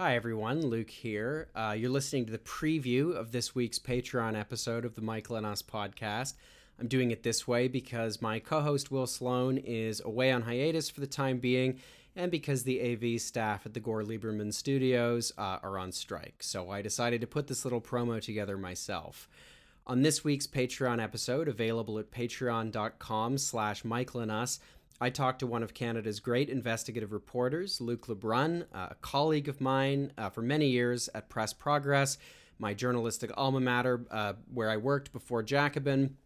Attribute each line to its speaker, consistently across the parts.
Speaker 1: Hi, everyone. Luke here. Uh, you're listening to the preview of this week's Patreon episode of the Michael and Us podcast. I'm doing it this way because my co host Will Sloan is away on hiatus for the time being, and because the AV staff at the Gore Lieberman studios uh, are on strike. So I decided to put this little promo together myself. On this week's Patreon episode, available at patreon.com slash Michael and Us, I talked to one of Canada's great investigative reporters, Luke LeBrun, a colleague of mine uh, for many years at Press Progress, my journalistic alma mater, uh, where I worked before Jacobin.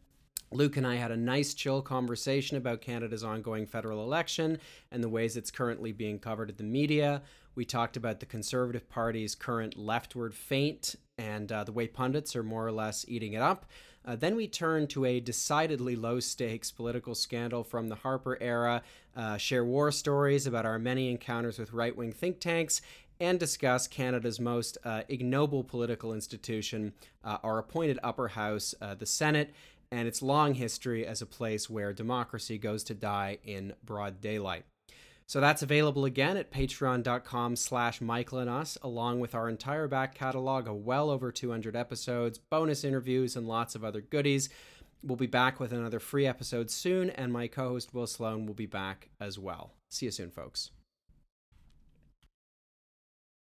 Speaker 1: Luke and I had a nice, chill conversation about Canada's ongoing federal election and the ways it's currently being covered in the media. We talked about the Conservative Party's current leftward feint and uh, the way pundits are more or less eating it up. Uh, then we turned to a decidedly low stakes political scandal from the Harper era, uh, share war stories about our many encounters with right wing think tanks, and discuss Canada's most uh, ignoble political institution, uh, our appointed upper house, uh, the Senate, and its long history as a place where democracy goes to die in broad daylight. So that's available again at patreon.com slash Michael and us, along with our entire back catalog of well over 200 episodes, bonus interviews, and lots of other goodies. We'll be back with another free episode soon, and my co host Will Sloan will be back as well. See you soon, folks.